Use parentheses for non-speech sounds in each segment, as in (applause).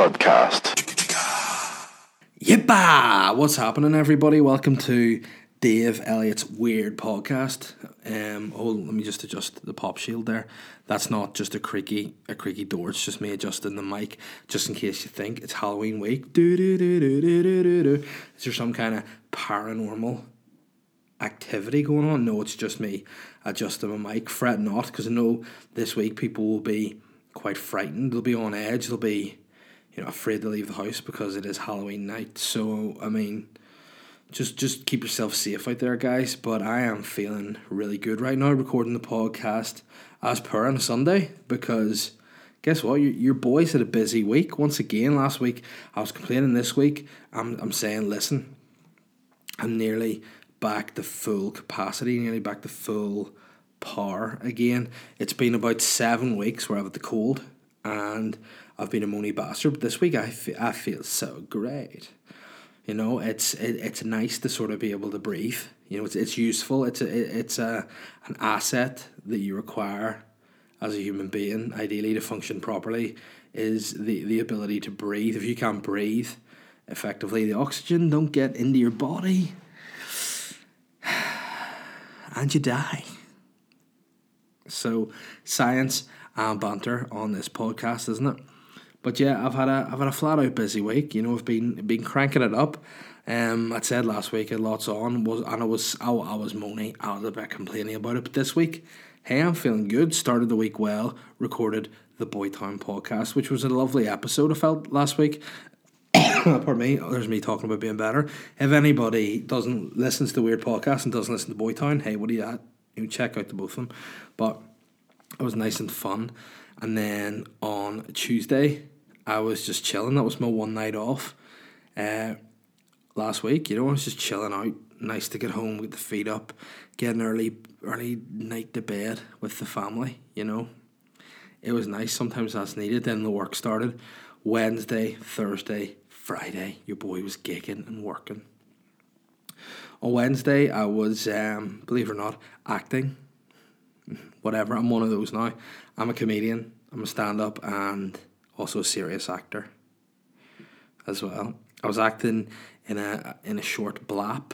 podcast. Yippa! What's happening, everybody? Welcome to Dave Elliott's Weird Podcast. Um, oh, let me just adjust the pop shield there. That's not just a creaky, a creaky door. It's just me adjusting the mic, just in case you think it's Halloween week. Is there some kind of paranormal activity going on? No, it's just me adjusting my mic. Fret not, because I know this week people will be quite frightened. They'll be on edge. They'll be, you know, afraid to leave the house because it is Halloween night. So I mean, just just keep yourself safe out there, guys. But I am feeling really good right now, recording the podcast as per on a Sunday because. Guess what? Your, your boys had a busy week. Once again, last week I was complaining. This week I'm, I'm saying, listen, I'm nearly back to full capacity, nearly back to full power again. It's been about seven weeks where I've had the cold and I've been a moany bastard. But this week I I feel so great. You know, it's it, it's nice to sort of be able to breathe. You know, it's it's useful. It's a it's a an asset that you require as a human being, ideally to function properly, is the the ability to breathe. If you can't breathe effectively, the oxygen don't get into your body, (sighs) and you die. So science and banter on this podcast, isn't it? But yeah, I've had a I've had a flat out busy week. You know, I've been been cranking it up. Um, I said last week I had lots on was and I was I, I was moaning, I was a bit complaining about it. But this week, hey, I'm feeling good. Started the week well. Recorded the Boytown podcast, which was a lovely episode. I felt last week. (coughs) Pardon me. There's me talking about being better. If anybody doesn't listens to weird podcast and doesn't listen to Boytown, hey, what are you at? You check out the both of them. But it was nice and fun. And then on Tuesday, I was just chilling. That was my one night off. Uh, last week, you know, I was just chilling out. Nice to get home, get the feet up, get an early early night to bed with the family. You know, it was nice. Sometimes that's needed. Then the work started. Wednesday, Thursday, Friday, your boy was gigging and working. On Wednesday, I was, um, believe it or not, acting. Whatever, I'm one of those now. I'm a comedian, I'm a stand up, and also a serious actor as well. I was acting in a in a short blap.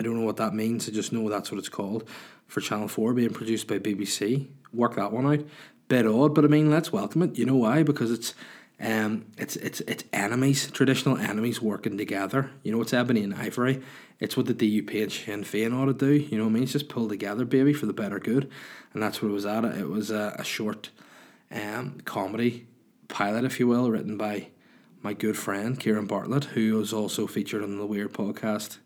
I don't know what that means. I just know that's what it's called for Channel Four, being produced by BBC. Work that one out. Bit odd, but I mean, let's welcome it. You know why? Because it's um, it's it's it's enemies, traditional enemies working together. You know, it's ebony and ivory. It's what the DUP and Sinn Féin ought to do. You know what I mean? It's just pull together, baby, for the better good, and that's what it was at. It was a, a short um, comedy pilot, if you will, written by my good friend Kieran Bartlett, who was also featured on the Weird podcast,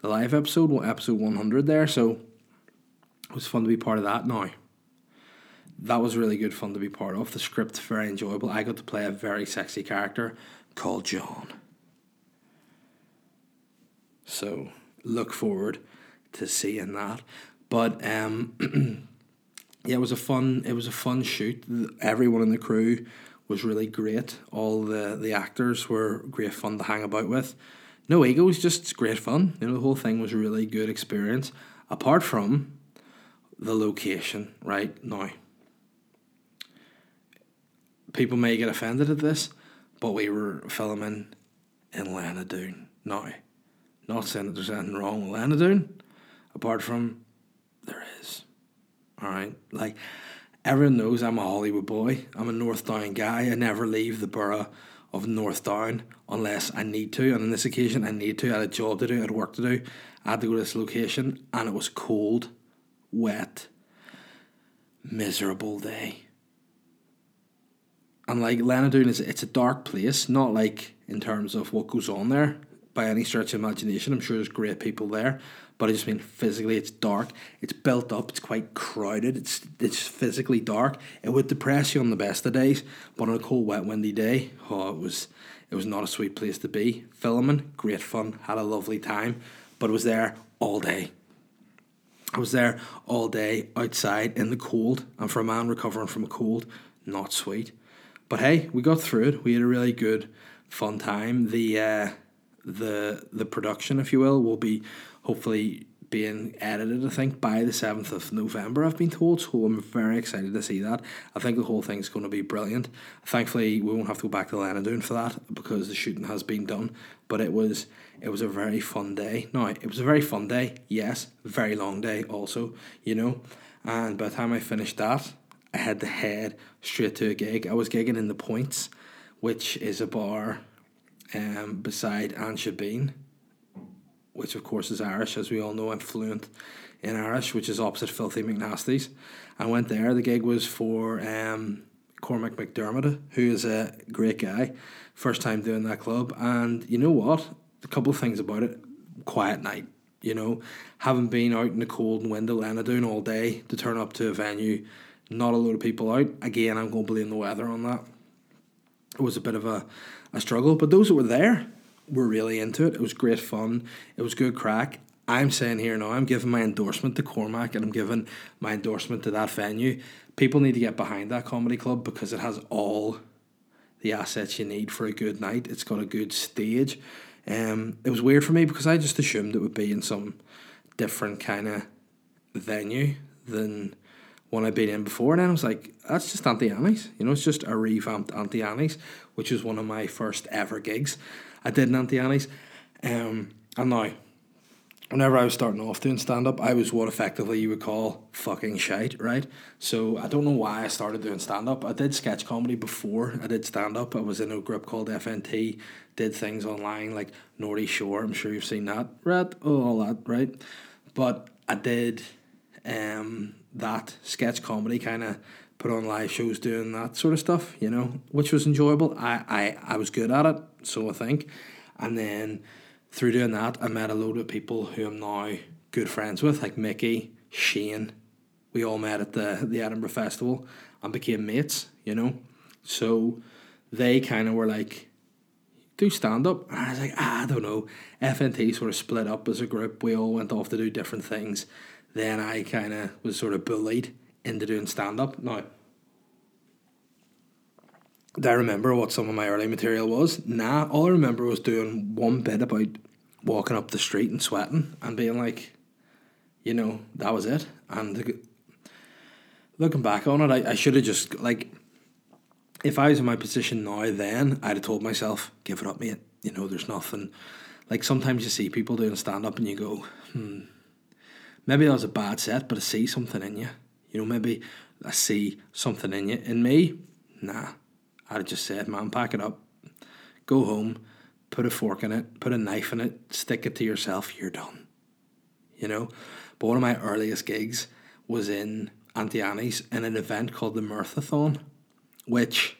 the live episode, episode one hundred. There, so it was fun to be part of that. Now that was really good fun to be part of. The script very enjoyable. I got to play a very sexy character called John. So look forward to seeing that. But um, (clears throat) yeah, it was a fun. It was a fun shoot. Everyone in the crew was really great. All the the actors were great fun to hang about with. No egos, just great fun. You know, the whole thing was a really good experience. Apart from the location, right now people may get offended at this, but we were filming in Lenadoon. Now, not saying that there's anything wrong with Lenadoon, apart from there is. Alright? Like, everyone knows I'm a Hollywood boy. I'm a North Down guy. I never leave the borough of North Down unless I need to. And on this occasion, I need to. I had a job to do, I had work to do. I had to go to this location, and it was cold, wet, miserable day and like Lenadoon is it's a dark place, not like in terms of what goes on there by any stretch of imagination. I'm sure there's great people there, but I just mean physically it's dark. It's built up. It's quite crowded. It's it's physically dark. It would depress you on the best of days, but on a cold, wet, windy day, oh, it was it was not a sweet place to be. Filming, great fun, had a lovely time, but was there all day. I was there all day outside in the cold, and for a man recovering from a cold, not sweet. But hey, we got through it. We had a really good, fun time. The uh, the the production, if you will, will be hopefully being edited, I think, by the 7th of November, I've been told. So I'm very excited to see that. I think the whole thing's going to be brilliant. Thankfully, we won't have to go back to Lenadoon for that because the shooting has been done. But it was it was a very fun day. No, it was a very fun day, yes. Very long day also, you know. And by the time I finished that, I had to head straight to a gig. I was gigging in the Points, which is a bar um, beside Bean which of course is Irish, as we all know. I'm fluent in Irish, which is opposite Filthy McNasty's. I went there. The gig was for um, Cormac McDermott, who is a great guy. First time doing that club, and you know what? A couple of things about it. Quiet night. You know, having been out in the cold and wind, windy Lenadoon all day to turn up to a venue, not a lot of people out. Again, I'm going to blame the weather on that. It was a bit of a, a struggle, but those that were there, were really into it. It was great fun. It was good crack. I'm saying here now, I'm giving my endorsement to Cormac and I'm giving my endorsement to that venue. People need to get behind that comedy club because it has all the assets you need for a good night. It's got a good stage. Um, it was weird for me because I just assumed it would be in some different kind of venue than one I'd been in before. And then I was like, that's just Auntie Annie's. You know, it's just a revamped Auntie Annie's, which was one of my first ever gigs. I did in Auntie Annie's. Um, and now, whenever I was starting off doing stand up, I was what effectively you would call fucking shite, right? So I don't know why I started doing stand up. I did sketch comedy before I did stand up. I was in a group called FNT, did things online like Nordy Shore. I'm sure you've seen that, right? Oh, all that, right? But I did um, that sketch comedy kind of put on live shows doing that sort of stuff, you know, which was enjoyable. I, I, I was good at it, so I think. And then through doing that, I met a load of people who I'm now good friends with, like Mickey, Shane. We all met at the, the Edinburgh Festival and became mates, you know. So they kind of were like, do stand up. And I was like, ah, I don't know. FNT sort of split up as a group. We all went off to do different things. Then I kind of was sort of bullied into doing stand up. Now, do I remember what some of my early material was? Nah, all I remember was doing one bit about walking up the street and sweating and being like, you know, that was it. And looking back on it, I, I should have just, like, if I was in my position now, then I'd have told myself, give it up, mate. You know, there's nothing. Like, sometimes you see people doing stand up and you go, hmm, maybe that was a bad set, but I see something in you. You know, maybe I see something in you. In me, nah. I'd just said, man, pack it up, go home, put a fork in it, put a knife in it, stick it to yourself, you're done. You know? But one of my earliest gigs was in Auntie Annie's in an event called the Mirthathon, which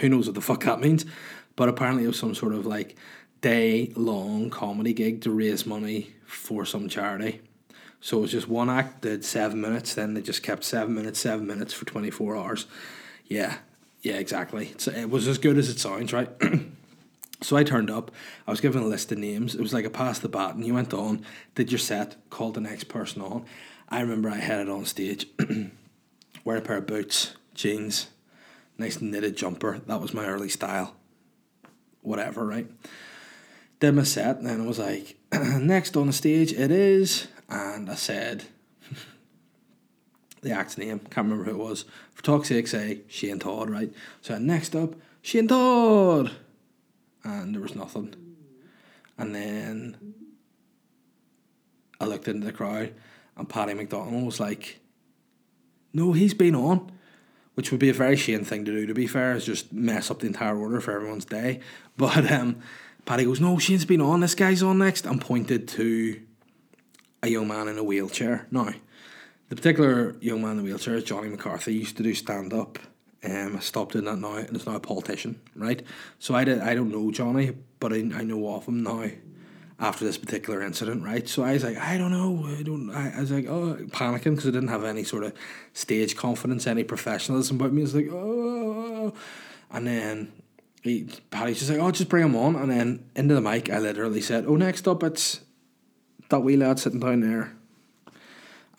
who knows what the fuck that means, but apparently it was some sort of like day long comedy gig to raise money for some charity. So it was just one act, did seven minutes, then they just kept seven minutes, seven minutes for 24 hours. Yeah, yeah, exactly. It was as good as it sounds, right? (clears throat) so I turned up, I was given a list of names. It was like a pass the baton. You went on, did your set, called the next person on. I remember I headed on stage, (clears throat) wear a pair of boots, jeans, nice knitted jumper. That was my early style. Whatever, right? Did my set, and then I was like, (clears throat) next on the stage, it is and I said (laughs) the act's name, can't remember who it was. For talk's sake, say Shane Todd, right? So next up, Shane Todd, and there was nothing. And then I looked into the crowd, and Paddy McDonald was like, "No, he's been on." Which would be a very Shane thing to do, to be fair, is just mess up the entire order for everyone's day. (laughs) But um, Paddy goes, No, Shane's been on, this guy's on next, and pointed to a young man in a wheelchair. Now, the particular young man in the wheelchair is Johnny McCarthy. He used to do stand up. Um, I stopped doing that now, and is now a politician, right? So I did, I don't know Johnny, but I, I know of him now after this particular incident, right? So I was like, I don't know, I don't. I, I was like, oh, panicking because I didn't have any sort of stage confidence, any professionalism about me. I was like, oh, and then he, Paddy's just like, oh, just bring him on, and then into the mic, I literally said, oh, next up it's that wee lad sitting down there.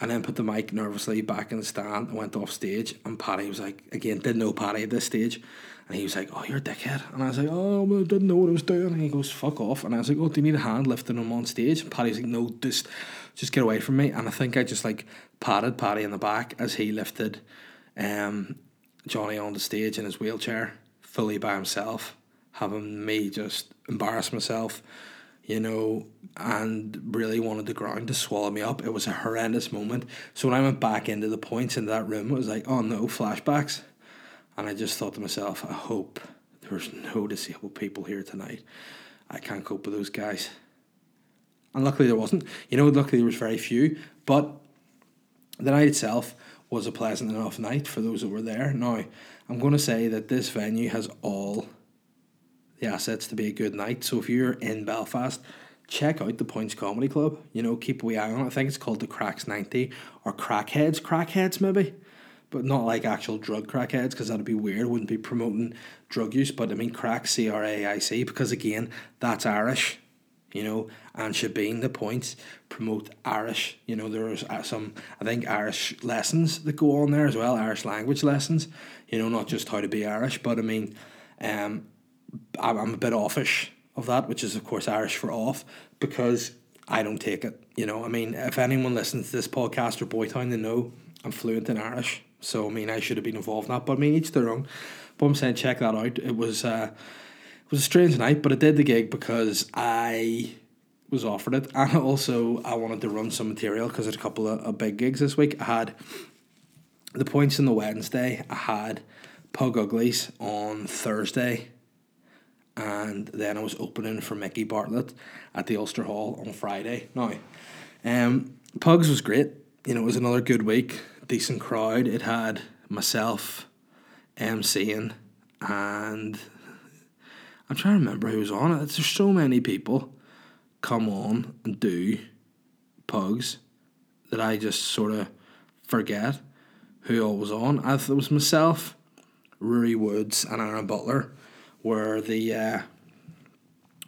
And then put the mic nervously back in the stand and went off stage. And Paddy was like, again, didn't know Paddy at this stage. And he was like, "Oh, you're a dickhead," and I was like, "Oh, I didn't know what I was doing." And he goes, "Fuck off!" And I was like, "Oh, do you need a hand lifting him on stage?" And Paddy's like, "No, just, just get away from me." And I think I just like patted Paddy in the back as he lifted, um, Johnny on the stage in his wheelchair, fully by himself, having me just embarrass myself, you know, and really wanted the ground to swallow me up. It was a horrendous moment. So when I went back into the points in that room, it was like, oh no, flashbacks. And I just thought to myself, I hope there's no disabled people here tonight. I can't cope with those guys. And luckily there wasn't. You know, luckily there was very few. But the night itself was a pleasant enough night for those that were there. Now, I'm going to say that this venue has all the assets to be a good night. So if you're in Belfast, check out the Points Comedy Club. You know, keep a wee eye on it. I think it's called the Cracks 90 or Crackheads, Crackheads maybe but not like actual drug crackheads because that'd be weird. Wouldn't be promoting drug use, but I mean crack C R A I C because again that's Irish, you know. And Shebeen the points promote Irish. You know there's uh, some I think Irish lessons that go on there as well, Irish language lessons. You know not just how to be Irish, but I mean, um, I'm a bit offish of that, which is of course Irish for off because I don't take it. You know I mean if anyone listens to this podcast or Boytown, they know I'm fluent in Irish. So I mean, I should have been involved in that, but I mean, each their own. But I'm saying, check that out. It was uh, it was a strange night, but I did the gig because I was offered it, and also I wanted to run some material because there's a couple of, of big gigs this week. I had the points on the Wednesday. I had Pug Uglies on Thursday, and then I was opening for Mickey Bartlett at the Ulster Hall on Friday. Now, um, Pugs was great. You know, it was another good week decent crowd. It had myself emceeing, and I'm trying to remember who was on it. There's so many people come on and do pugs that I just sort of forget who all was on. I thought it was myself, Rory Woods, and Aaron Butler were the uh,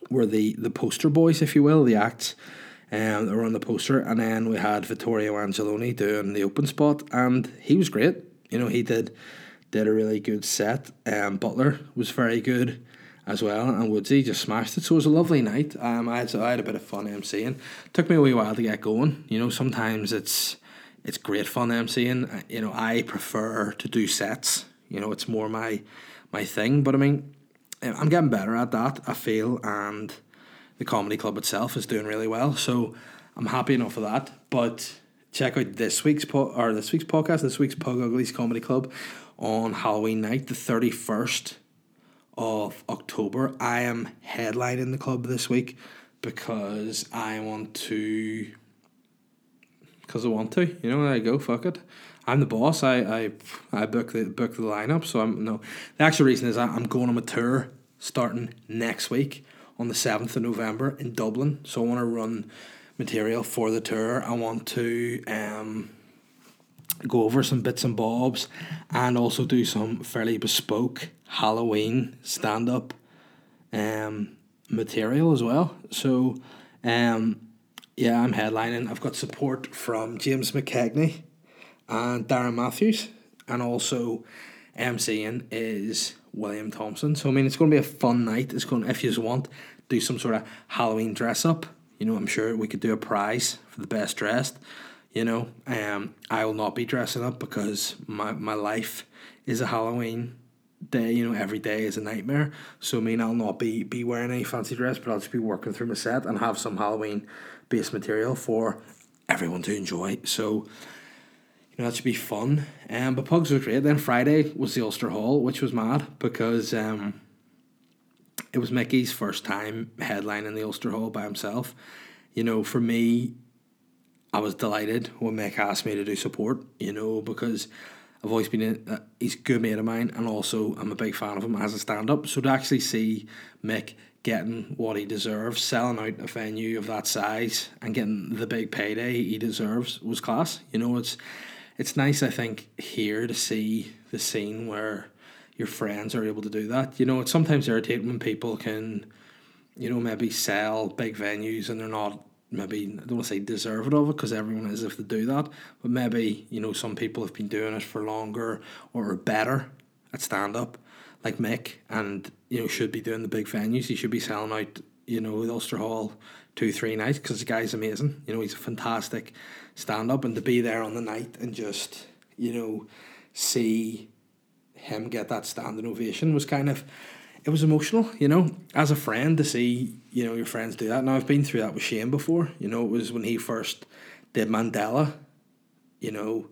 were the the poster boys, if you will, the acts um, that were on the poster. And then we had Vittorio Angeloni doing the open spot, and he was great. You know, he did did a really good set. Um, Butler was very good as well, and Woodsy just smashed it. So it was a lovely night. Um, I had I had a bit of fun emceeing. Took me a wee while to get going. You know, sometimes it's it's great fun emceeing. You know, I prefer to do sets. You know, it's more my my thing. But I mean, I'm getting better at that. I feel and the comedy club itself is doing really well. So I'm happy enough for that. But check out this week's po- or this week's podcast, this week's Pug Uglies Comedy Club on Halloween night, the thirty first of October. I am headlining the club this week because I want to. Because I want to, you know. I go. Fuck it. I'm the boss. I I I book the book the lineup. So I'm no. The actual reason is I'm going on a tour starting next week on the 7th of November in Dublin. So I want to run material for the tour. I want to um, go over some bits and bobs and also do some fairly bespoke Halloween stand up um, material as well. So, um, yeah, I'm headlining. I've got support from James McKegney and Darren Matthews, and also MCing is William Thompson. So I mean, it's going to be a fun night. It's going if you just want do some sort of Halloween dress up. You know, I'm sure we could do a prize for the best dressed. You know, um, I will not be dressing up because my my life is a Halloween day. You know, every day is a nightmare. So I mean, I'll not be be wearing any fancy dress, but I'll just be working through my set and have some Halloween based material for everyone to enjoy. So you know, that should be fun. Um, but Pugs was great. Then Friday was the Ulster Hall, which was mad because um, it was Mickey's first time headlining the Ulster Hall by himself. You know, for me, I was delighted when Mick asked me to do support, you know, because I've always been, in, uh, he's a good mate of mine, and also I'm a big fan of him as a stand up. So to actually see Mick getting what he deserves, selling out a venue of that size, and getting the big payday he deserves was class. You know, it's it's nice, I think, here to see the scene where your friends are able to do that. You know, it's sometimes irritating when people can, you know, maybe sell big venues and they're not maybe I don't want to say deserving of it because everyone is if they do that, but maybe you know some people have been doing it for longer or are better at stand up. like Mick and you know should be doing the big venues. He should be selling out you know Ulster Hall two three nights because the guy's amazing. You know he's a fantastic stand up and to be there on the night and just you know see him get that standing ovation was kind of it was emotional, you know, as a friend to see, you know, your friends do that. Now I've been through that with Shane before. You know, it was when he first did Mandela, you know,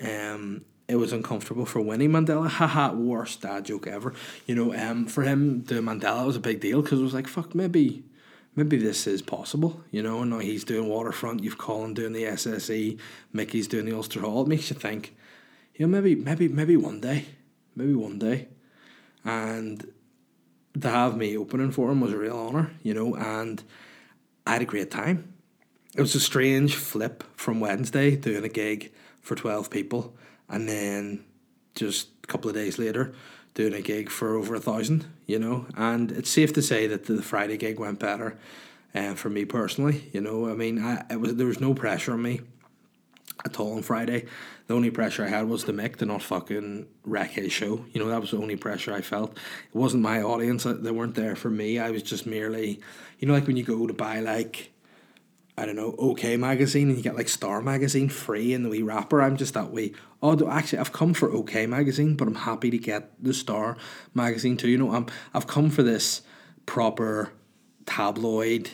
um it was uncomfortable for Winnie Mandela. (laughs) Haha, worst dad joke ever. You know, um, for him, the Mandela was a big deal because it was like, fuck, maybe, maybe this is possible. You know, and now he's doing waterfront. You've Colin doing the SSE. Mickey's doing the Ulster Hall. It makes you think, you know, maybe, maybe, maybe one day, maybe one day, and to have me opening for him was a real honor. You know, and I had a great time. It was a strange flip from Wednesday doing a gig for twelve people and then just a couple of days later doing a gig for over a thousand, you know. And it's safe to say that the Friday gig went better, uh, for me personally. You know, I mean, I it was there was no pressure on me at all on Friday. The only pressure I had was the Mick to not fucking wreck his show. You know, that was the only pressure I felt. It wasn't my audience; they weren't there for me. I was just merely, you know, like when you go to buy like I don't know, OK magazine, and you get like Star magazine free in the wee wrapper. I'm just that way. Oh, actually, I've come for OK magazine, but I'm happy to get the Star magazine too. You know, I'm I've come for this proper tabloid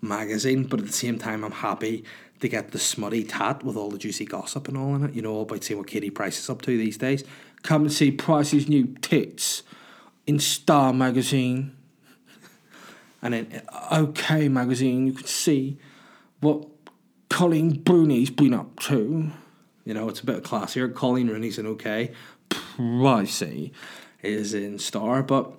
magazine, but at the same time, I'm happy to get the smutty tat with all the juicy gossip and all in it. You know, all about seeing what Katie Price is up to these days. Come and see Price's new tits in Star magazine. And in OK magazine, you can see what Coleen Rooney's been up to. You know, it's a bit classier. Coleen Rooney's in OK. Pricey is in Star, but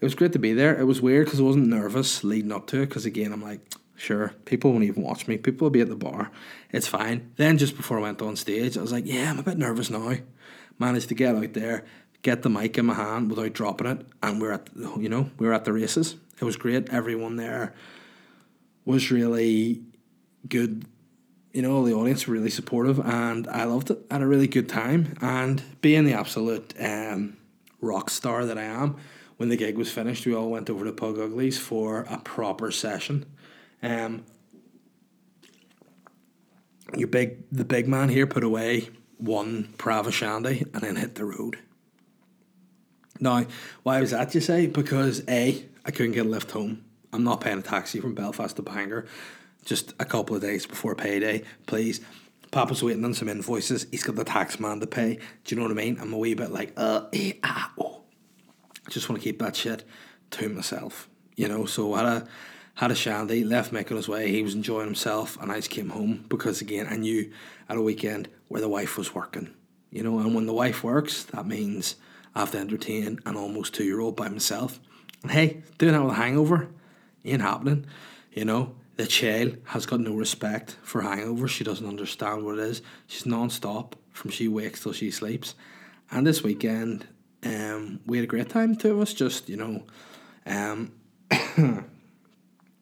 it was great to be there. It was weird because I wasn't nervous leading up to it because, again, I'm like, sure, people won't even watch me. People will be at the bar. It's fine. Then, just before I went on stage, I was like, yeah, I'm a bit nervous now. Managed to get out there, get the mic in my hand without dropping it, and we're at, you know, we were at the races. It was great. Everyone there was really good you know, the audience were really supportive and I loved it. I had a really good time. And being the absolute um, rock star that I am, when the gig was finished, we all went over to Pug Uglies for a proper session. Um, your big, the big man here put away one Prava Shandy and then hit the road. Now, why was that, you say? Because A, I couldn't get a lift home. I'm not paying a taxi from Belfast to Bangor just a couple of days before payday, please. Papa's waiting on some invoices. He's got the tax man to pay. Do you know what I mean? I'm a wee bit like, uh, eh, ah, oh. I just want to keep that shit to myself, you know. So I had a had a shandy, left Mick on his way. He was enjoying himself, and I just came home because again I knew at a weekend where the wife was working, you know. And when the wife works, that means I have to entertain an almost two year old by myself. And hey, doing that with a hangover ain't happening, you know. The child has got no respect for hangovers. She doesn't understand what it is. She's non-stop from she wakes till she sleeps. And this weekend, um, we had a great time. Two of us, just you know, um, (coughs)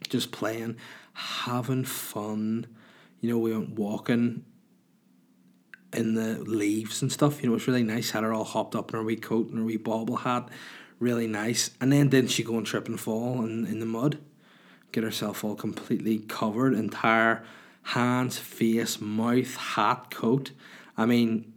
just playing, having fun. You know, we went walking in the leaves and stuff. You know, it was really nice. Had her all hopped up in her wee coat and her wee bobble hat, really nice. And then didn't she go and trip and fall in, in the mud? Get herself all completely covered, entire hands, face, mouth, hat, coat. I mean,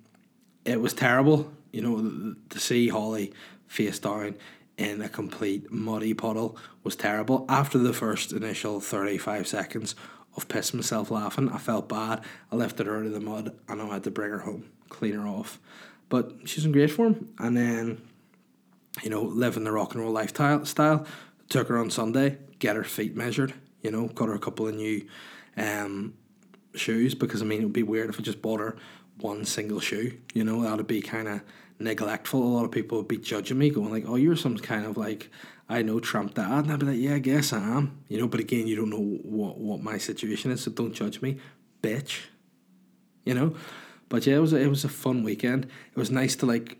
it was terrible, you know, to see Holly face down in a complete muddy puddle was terrible. After the first initial 35 seconds of pissing myself laughing, I felt bad. I lifted her out of the mud and I had to bring her home, clean her off. But she's in great form. And then, you know, living the rock and roll lifestyle, style, took her on Sunday, get her feet measured. You know, got her a couple of new um, shoes because I mean it would be weird if I just bought her one single shoe. You know, that would be kind of neglectful. A lot of people would be judging me, going like, "Oh, you're some kind of like." I know Trump dad, and I'd be like, yeah, I guess I am. You know, but again, you don't know what, what my situation is, so don't judge me, bitch. You know, but yeah, it was a, it was a fun weekend. It was nice to like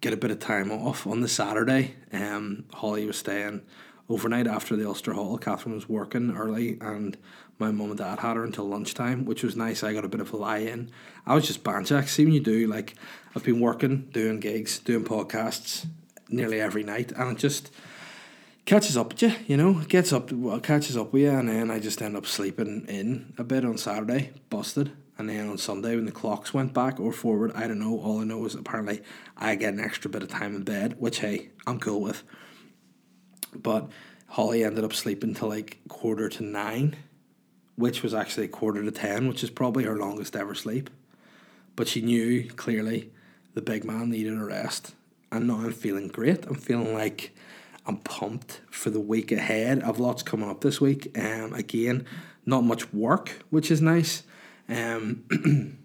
get a bit of time off on the Saturday. Um, Holly was staying overnight after the Ulster Hall. Catherine was working early, and my mum and dad had her until lunchtime, which was nice. I got a bit of a lie in. I was just banjack. See when you do like I've been working, doing gigs, doing podcasts, nearly every night, and it just catches up with you, you know, gets up, well, catches up with you, and then I just end up sleeping in a bit on Saturday, busted. And then on Sunday, when the clocks went back or forward, I don't know. All I know is apparently I get an extra bit of time in bed, which, hey, I'm cool with. But Holly ended up sleeping till like quarter to nine, which was actually quarter to ten, which is probably her longest ever sleep. But she knew clearly the big man needed a rest. And now I'm feeling great. I'm feeling like I'm pumped for the week ahead. I've lots coming up this week. Um, again, not much work, which is nice. Um, (clears throat)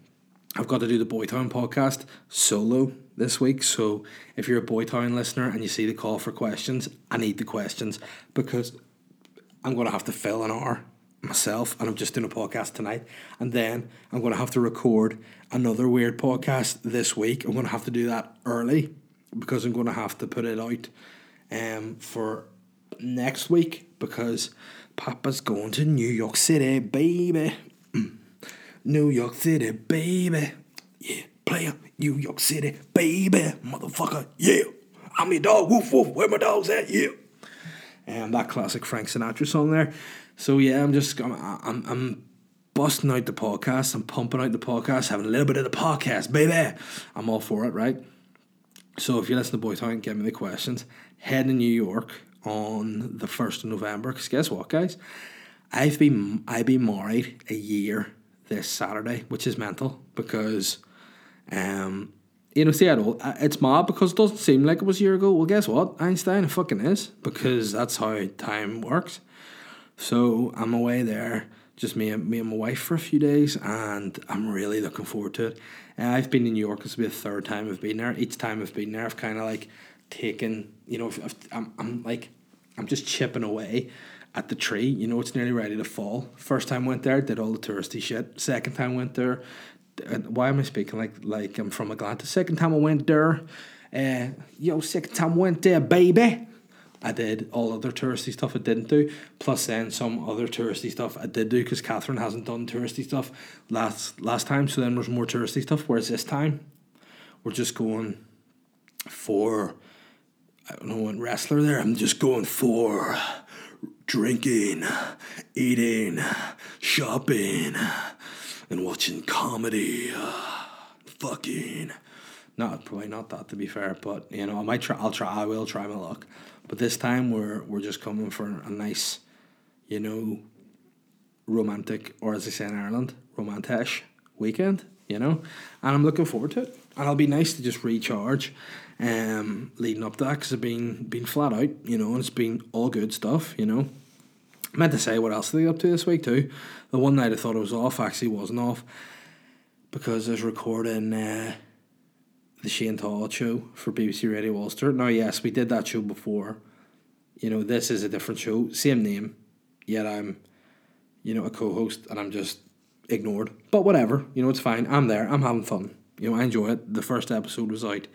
I've got to do the Boytown podcast solo this week. So if you're a Boytown listener and you see the call for questions, I need the questions because I'm going to have to fill an hour myself and I'm just doing a podcast tonight. And then I'm going to have to record another weird podcast this week. I'm going to have to do that early because I'm going to have to put it out um, for next week because Papa's going to New York City, baby. (clears throat) New York City, baby. Yeah, player. New York City, baby. Motherfucker, yeah. I'm your dog, woof woof. Where my dogs at? Yeah. And that classic Frank Sinatra song there. So yeah, I'm just I'm I'm, I'm busting out the podcast. I'm pumping out the podcast, having a little bit of the podcast, baby. I'm all for it, right? So if you listen to Boy Boytown, give me the questions. Head to New York on the first of November. Because guess what, guys? I've been I've been married a year this Saturday, which is mental because, um, you know, Seattle, it's mad because it doesn't seem like it was a year ago. Well, guess what? Einstein, it fucking is because that's how time works. So I'm away there, just me and me and my wife for a few days, and I'm really looking forward to it. Uh, I've been in New York. This will be the third time I've been there. Each time I've been there, I've kind of like taken, you know, I've, I'm I'm like, I'm just chipping away at the tree. You know, it's nearly ready to fall. First time went there, did all the touristy shit. Second time went there. Why am I speaking like like I'm from Atlanta? Second time I went there, uh, yo, second time went there, baby. I did all other touristy stuff I didn't do, plus then some other touristy stuff I did do because Catherine hasn't done touristy stuff last last time. So then there's more touristy stuff. Whereas this time, we're just going for I don't know what wrestler there. I'm just going for drinking, eating, shopping, and watching comedy. Uh, fucking. Not probably not that to be fair, but you know I might try. I'll try. I will try my luck. But this time we're we're just coming for a nice, you know, romantic or as they say in Ireland, romantish weekend. You know, and I'm looking forward to it. And it'll be nice to just recharge um, leading up to that because I've been, been flat out, you know, and it's been all good stuff, you know. Meant to say what else are they up to this week too. The one night I thought it was off actually wasn't off because I was recording uh, the Shane Todd show for BBC Radio Ulster. Now, yes, we did that show before. You know, this is a different show, same name, yet I'm, you know, a co-host and I'm just ignored. But whatever, you know, it's fine. I'm there. I'm having fun. You know, I enjoy it. The first episode was out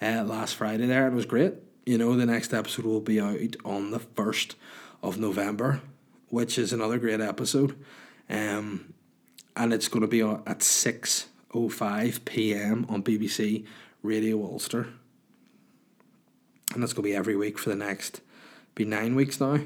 uh, last Friday there, and it was great. You know, the next episode will be out on the 1st of November, which is another great episode. Um, and it's going to be at 6.05 pm on BBC Radio Ulster. And that's going to be every week for the next, be nine weeks now.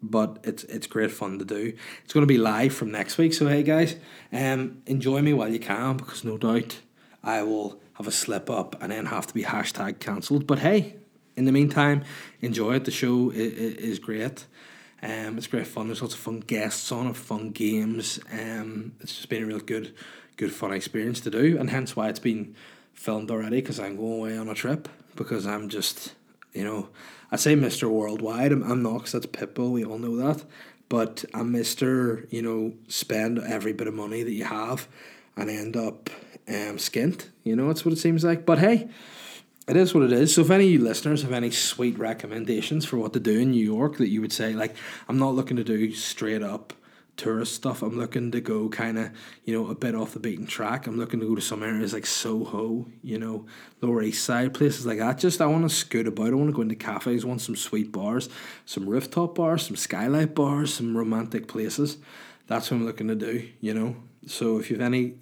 But it's it's great fun to do. It's going to be live from next week. So hey guys, um, enjoy me while you can because no doubt I will have a slip up and then have to be hashtag cancelled. But hey, in the meantime, enjoy it. The show is, is great. Um, it's great fun. There's lots of fun guests on it, fun games. Um, it's just been a real good, good fun experience to do, and hence why it's been filmed already. Because I'm going away on a trip. Because I'm just, you know, I say Mister Worldwide. I'm, I'm not. Cause that's Pitbull. We all know that. But I'm Mister. You know, spend every bit of money that you have, and end up um, skint. You know, that's what it seems like. But hey, it is what it is. So if any of you listeners have any sweet recommendations for what to do in New York that you would say, like, I'm not looking to do straight up tourist stuff. I'm looking to go kind of, you know, a bit off the beaten track. I'm looking to go to some areas like Soho, you know, Lower East Side, places like that. Just I want to scoot about. I want to go into cafes, want some sweet bars, some rooftop bars, some skylight bars, some romantic places. That's what I'm looking to do, you know. So if you've any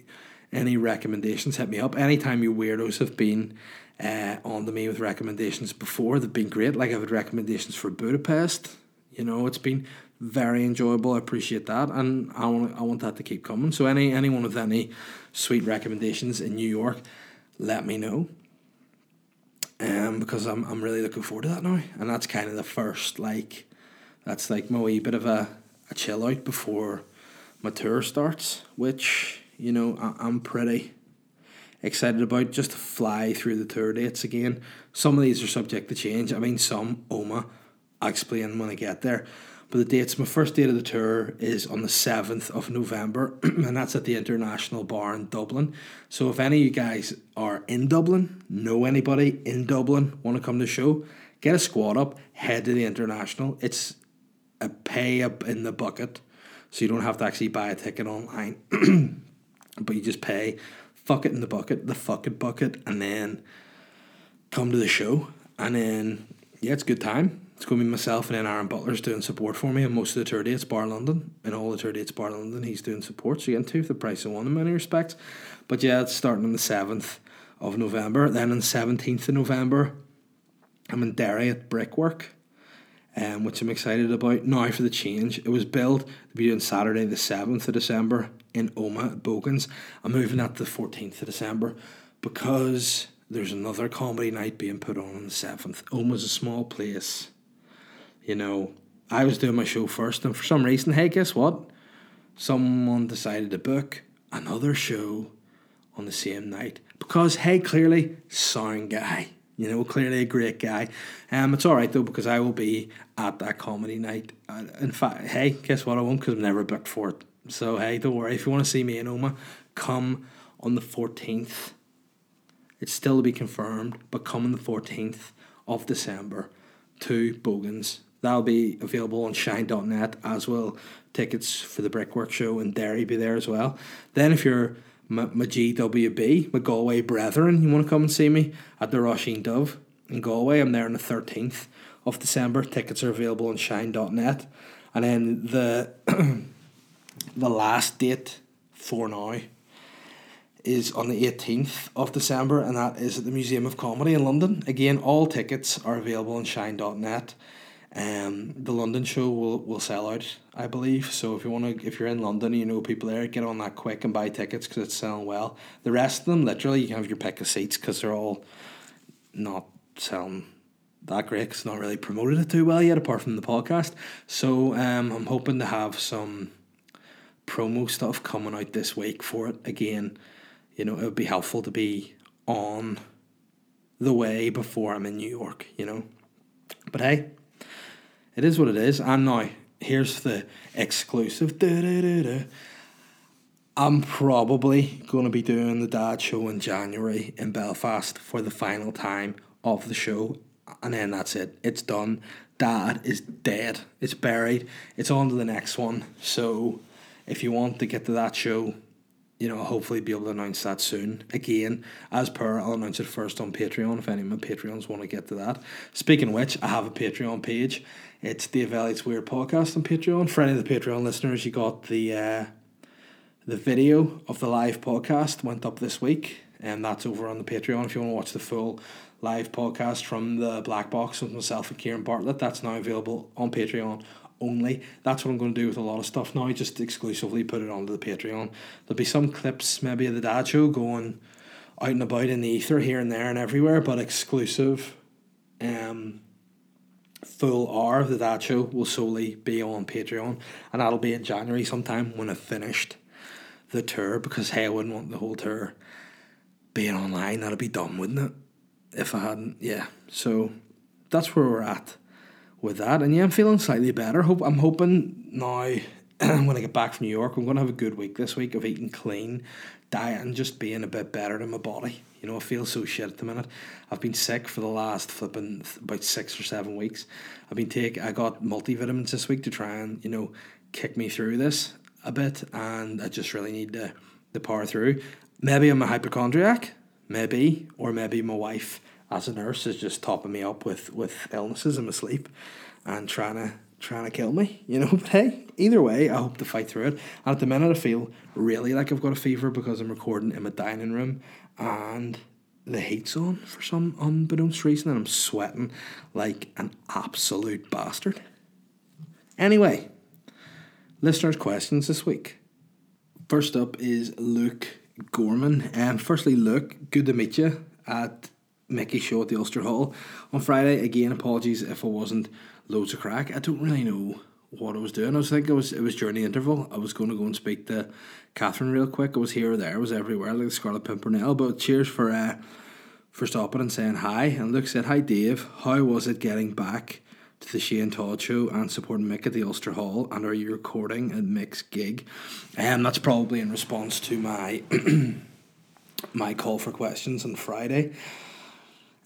any recommendations, hit me up. Anytime you weirdos have been uh, on to me with recommendations before. They've been great. Like I've had recommendations for Budapest. You know, it's been very enjoyable. I appreciate that, and I want I want that to keep coming. So any anyone with any sweet recommendations in New York, let me know. Um, because I'm I'm really looking forward to that now, and that's kind of the first like, that's like my wee bit of a, a chill out before my tour starts, which you know I, I'm pretty excited about just to fly through the tour dates again. Some of these are subject to change. I mean, some Omagh, I'll explain when I get there. But the dates, my first date of the tour is on the 7th of November, (clears throat) and that's at the International Bar in Dublin. So if any of you guys are in Dublin, know anybody in Dublin, want to come to the show, get a squad up, head to the International. It's a pay up in the bucket, so you don't have to actually buy a ticket online, (clears throat) but you just pay fuck it in the bucket, the fuck it bucket, and then come to the show. And then, yeah, it's a good time. It's going to be myself and then Aaron Butler's doing support for me and most of the tour dates, Bar London. And all the tour dates, Bar London, he's doing support. So you're getting two for the price of one in many respects. But yeah, it's starting on the 7th of November. Then on the 17th of November, I'm in Derry at Brickwork. Um, which I'm excited about now for the change. It was billed to be on Saturday the 7th of December in Omagh at Bogans. I'm moving that to the 14th of December because there's another comedy night being put on on the 7th. Omagh's a small place. You know, I was doing my show first, and for some reason, hey, guess what? Someone decided to book another show on the same night because, hey, clearly, sound guy. You know, clearly a great guy. Um, it's all right though because I will be at that comedy night. Uh, in fact, hey, guess what? I won't because I'm never booked for it. So hey, don't worry. If you want to see me in Omagh, come on the fourteenth. It's still to be confirmed, but come on the fourteenth of December to Bogans. That'll be available on shine.net as well. Tickets for the Brickwork Show in Derry be there as well. Then if you're my, my GWB, my Galway brethren, you want to come and see me at the Roisin Dubh in Galway. I'm there on the 13th of December. Tickets are available on shine.net. And then the (clears throat) the last date for now is on the 18th of December, and that is at the Museum of Comedy in London. Again, all tickets are available on shine.net. Um, the London show will, will sell out, I believe. So if you want to, if you're in London, and you know people there, get on that quick and buy tickets because it's selling well. The rest of them, literally, you can have your pick of seats because they're all not selling that great. Cause it's not really promoted it too well yet, apart from the podcast. So um, I'm hoping to have some promo stuff coming out this week for it. Again, you know, it would be helpful to be on the way before I'm in New York. You know, but hey it is what it is. And now, here's the exclusive. Da-da-da-da. I'm probably going to be doing the dad show in January in Belfast for the final time of the show. And then that's it. It's done. Dad is dead. It's buried. It's on to the next one. So if you want to get to that show, you know, hopefully be able to announce that soon. Again, as per, I'll announce it first on Patreon if any of my Patreons want to get to that. Speaking which, I have a Patreon page. It's the Dave Elliott's Weird podcast on Patreon. For any of the Patreon listeners, you got the uh, the video of the live podcast went up this week, and that's over on the Patreon. If you want to watch the full live podcast from the Black Box with myself and Kieran Bartlett, that's now available on Patreon only. That's what I'm going to do with a lot of stuff now. Just exclusively put it onto the Patreon. There'll be some clips, maybe of the Dad Show going out and about in the ether here and there and everywhere, but exclusive. Um, full hour of the Dad Show will solely be on Patreon, and that'll be in January sometime when I've finished the tour. Because hey, I wouldn't want the whole tour being online. That'd be dumb, wouldn't it? If I hadn't, yeah. So that's where we're at with that. And yeah, I'm feeling slightly better. Hope I'm hoping now (clears throat) when I get back from New York, I'm gonna have a good week this week of eating clean, diet, and just being a bit better in my body. You know, I feel so shit at the minute. I've been sick for the last flipping about six or seven weeks. I've been take I got multivitamins this week to try and you know kick me through this a bit, and I just really need to to power through. Maybe I'm a hypochondriac, maybe, or maybe my wife as a nurse is just topping me up with with illnesses in my sleep and trying to trying to kill me, you know. (laughs) But hey, either way, I hope to fight through it. And at the minute, I feel really like I've got a fever because I'm recording in my dining room, and the heat's on for some unbeknownst reason and I'm sweating like an absolute bastard. Anyway, listeners' questions this week. First up is Luke Gorman. Um, firstly, Luke, good to meet you at Mickey Show at the Ulster Hall on Friday. Again, apologies if I wasn't loads of crack. I don't really know what I was doing. I was thinking it was it was during the interval. I was going to go and speak to Catherine real quick. I was here or there. I was everywhere like the Scarlet Pimpernel. But cheers for uh, for stopping and saying hi. And Luke said, "Hi Dave, how was it getting back to the Shane Todd show and supporting Mick at the Ulster Hall? And are you recording at Mick's gig?" And um, that's probably in response to my (clears throat) my call for questions on Friday.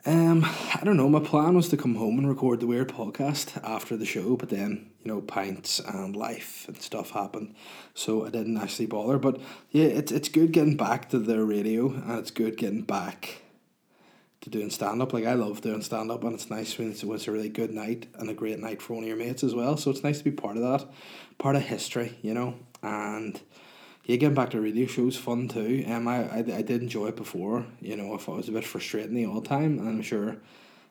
Um, I don't know. My plan was to come home and record the weird podcast after the show, but then you know pints and life and stuff happened, so I didn't actually bother. But yeah, it's it's good getting back to the radio, and it's good getting back to doing stand up. Like I love doing stand up, and it's nice when it's, when it's a really good night and a great night for one of your mates as well. So it's nice to be part of that, part of history, you know, and yeah, getting back to radio shows fun too. Um, I, I, I did enjoy it before. You know, if it was a bit frustrating the time, and I'm sure,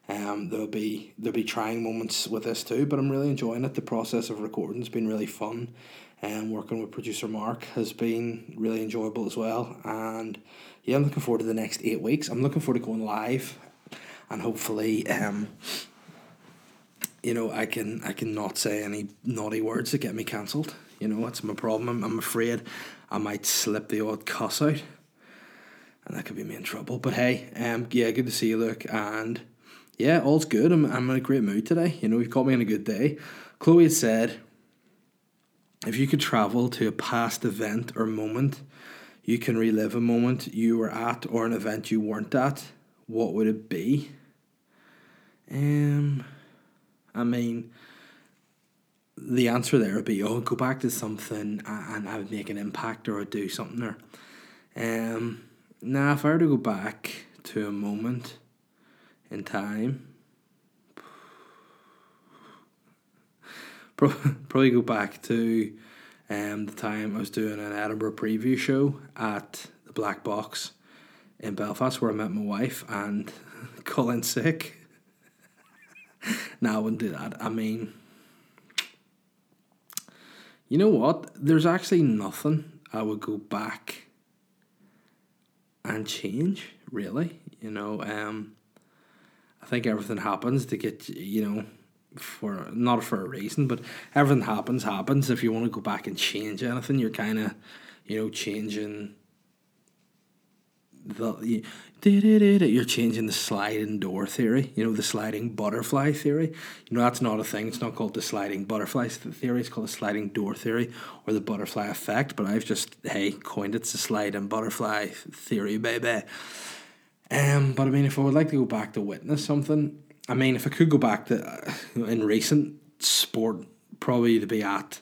um, there'll be there'll be trying moments with this too. But I'm really enjoying it. The process of recording's been really fun, and um, working with producer Mark has been really enjoyable as well. And yeah, I'm looking forward to the next eight weeks. I'm looking forward to going live, and hopefully, um, you know, I can I can not say any naughty words that get me cancelled. You know, that's my problem. I'm, I'm afraid I might slip the odd cuss out, and that could be me in trouble. But hey, um, yeah, good to see you, Luke, and yeah, all's good. I'm I'm in a great mood today. You know, you've got me on a good day. Chloe said, if you could travel to a past event or moment, you can relive a moment you were at or an event you weren't at. What would it be? Um, I mean the answer there would be, oh, go back to something and I would make an impact or I'd do something or um now if I were to go back to a moment in time (laughs) probably go back to um the time I was doing an Edinburgh preview show at the Black Box in Belfast where I met my wife and (laughs) Colin sick. (laughs) now I wouldn't do that. I mean you know what? There's actually nothing I would go back and change, really. You know, um, I think everything happens to get, you know, for not for a reason, but everything happens, happens. If you want to go back and change anything, you're kind of, you know, changing the you, you're changing the sliding door theory. You know the sliding butterfly theory. You know that's not a thing. It's not called the sliding butterfly theory. It's called the sliding door theory or the butterfly effect. But I've just hey coined it. It's the sliding butterfly theory, baby. Um, but I mean, if I would like to go back to witness something, I mean, if I could go back to uh, in recent sport, probably to be at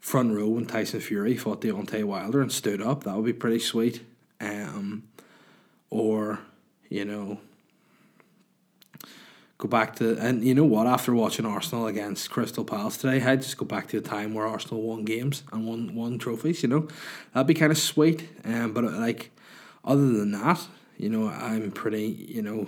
front row when Tyson Fury fought Deontay Wilder and stood up, that would be pretty sweet. Um, or you know go back to and you know what after watching Arsenal against Crystal Palace today I'd just go back to the time where Arsenal won games and won won trophies you know? That'd be kind of sweet um, but like other than that you know I'm pretty you know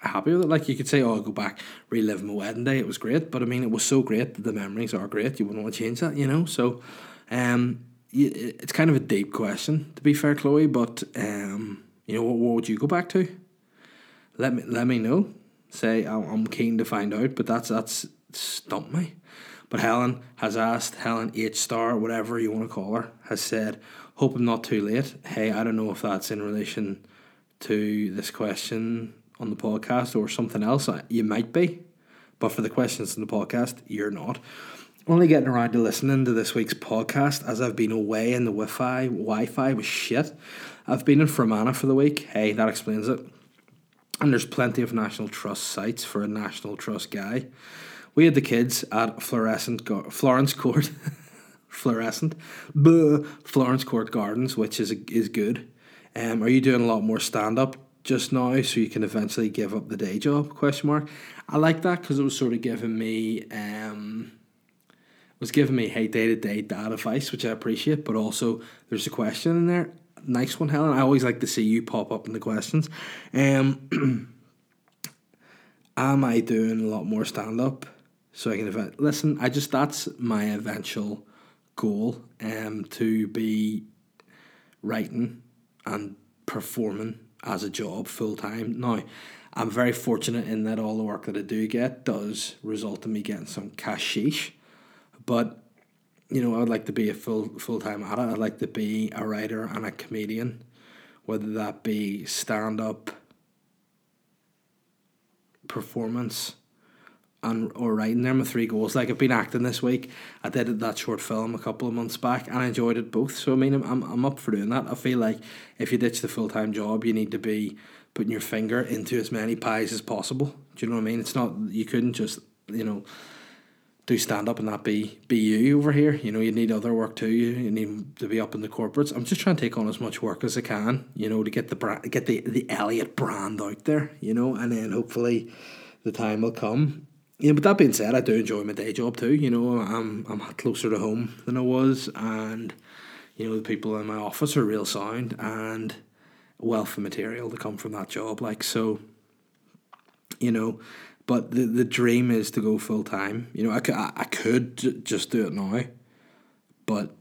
happy with it. Like you could say oh I'll go back relive my wedding day it was great but I mean it was so great that the memories are great you wouldn't want to change that you know? So um it's kind of a deep question to be fair, Chloe. But um, you know, what, what would you go back to? Let me let me know. Say I'm keen to find out. But that's that's stumped me. But Helen has asked Helen H star whatever you want to call her has said, "Hope I'm not too late." Hey, I don't know if that's in relation to this question on the podcast or something else. You might be, but for the questions in the podcast, you're not only getting around to listening to this week's podcast as I've been away and the Wi-Fi Wi-Fi was shit. I've been in Fermanagh for the week. Hey, that explains it. And there's plenty of National Trust sites for a National Trust guy. We had the kids at Fluorescent Go- Florence Court, (laughs) Fluorescent, Buh, Florence Court Gardens, which is is good. Um, are you doing a lot more stand up just now, so you can eventually give up the day job? Question mark. I like that because it was sort of giving me um was giving me hey day to day dad advice, which I appreciate, but also there's a question in there nice one, Helen. I always like to see you pop up in the questions. Um, (clears throat) am I doing a lot more stand up so I can event? Listen, I just that's my eventual goal. Um, to be writing and performing as a job full time. Now, I'm very fortunate in that all the work that I do get does result in me getting some cashish, but you know, I would like to be a full full time at it. I'd like to be a writer and a comedian, whether that be stand up, performance, and or writing. There my three goals. Like I've been acting this week. I did that short film a couple of months back, and I enjoyed it both. So I mean, I'm I'm, I'm up for doing that. I feel like if you ditch the full time job, you need to be putting your finger into as many pies as possible. Do you know what I mean? It's not you couldn't just you know do stand up and not be be you over here. You know, you need other work too. You, need to be up in the corporates. I'm just trying to take on as much work as I can. You know, to get the brand, get the the Elliott brand out there. You know, and then hopefully the time will come. Yeah, but that being said, I do enjoy my day job too. You know, I'm I'm closer to home than I was, and you know the people in my office are real sound and wealth of material to come from that job. Like so, you know, but the the dream is to go full time. You know, I could I, I could just do it now, but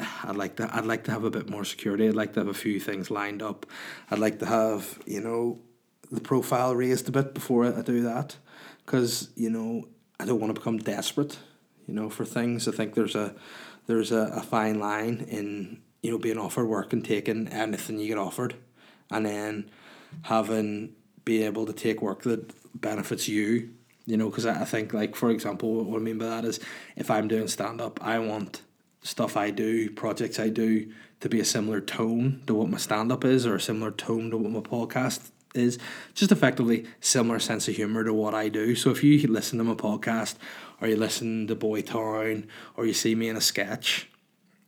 I'd like to I'd like to have a bit more security. I'd like to have a few things lined up. I'd like to have you know the profile raised a bit before I do that, because you know I don't want to become desperate. You know, for things. I think there's a there's a, a fine line in you know being offered work and taking anything you get offered, and then having be able to take work that benefits you. You know, because I, think like for example, what I mean by that is if I'm doing stand up, I want stuff I do, projects I do, to be a similar tone to what my stand up is, or a similar tone to what my podcast is. Just effectively similar sense of humor to what I do. So if you listen to my podcast, or you listen to Boytown, or you see me in a sketch,